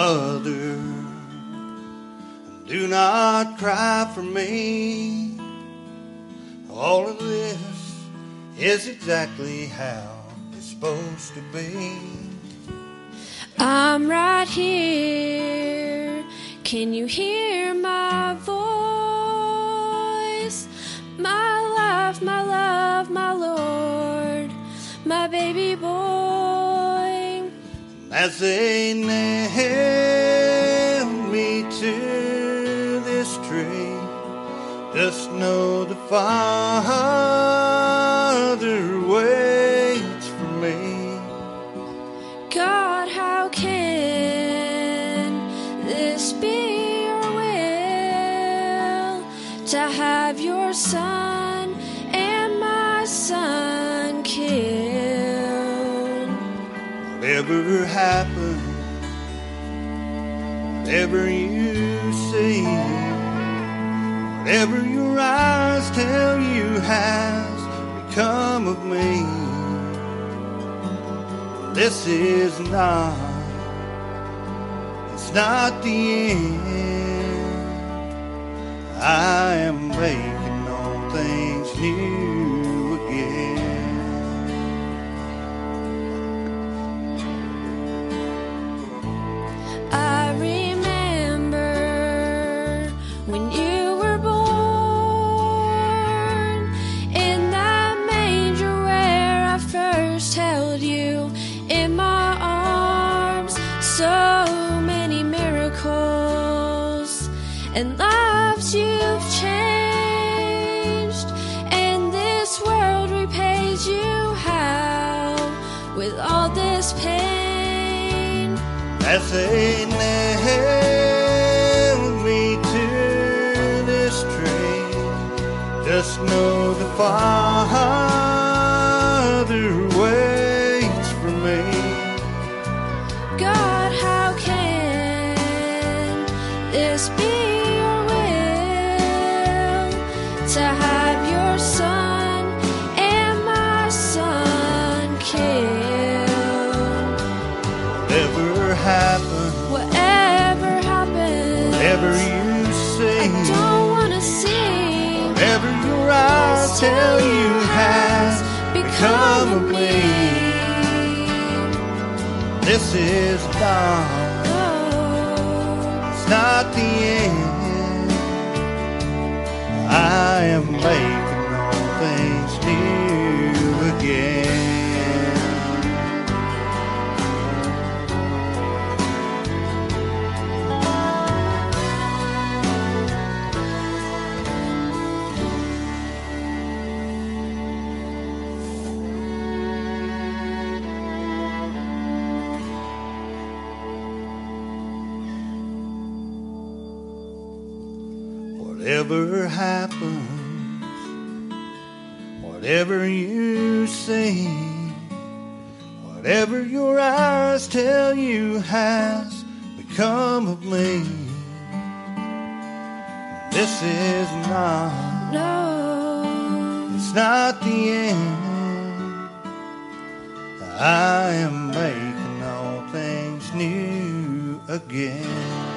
Mother, do not cry for me. All of this is exactly how it's supposed to be. I'm right here. Can you hear my voice? My life, my love, my Lord, my baby boy. As they tree, just know the Father waits for me. God, how can this be your will to have your son and my son killed? Whatever happens, whatever you see, whatever your eyes tell you has become of me. This is not, it's not the end. I am making all things new you in my arms. So many miracles and lives you've changed, and this world repays you how with all this pain. As they nailed me to this tree, just know the Father this be your will to have your son and my son killed? Whatever happens, Whatever happens, whatever you I see, don't wanna see whatever your eyes tell you has become of me. This is it's not the end. I am making Whatever happens, whatever you see, whatever your eyes tell you has become of me. This is not, No. it's not the end. I am making all things new again.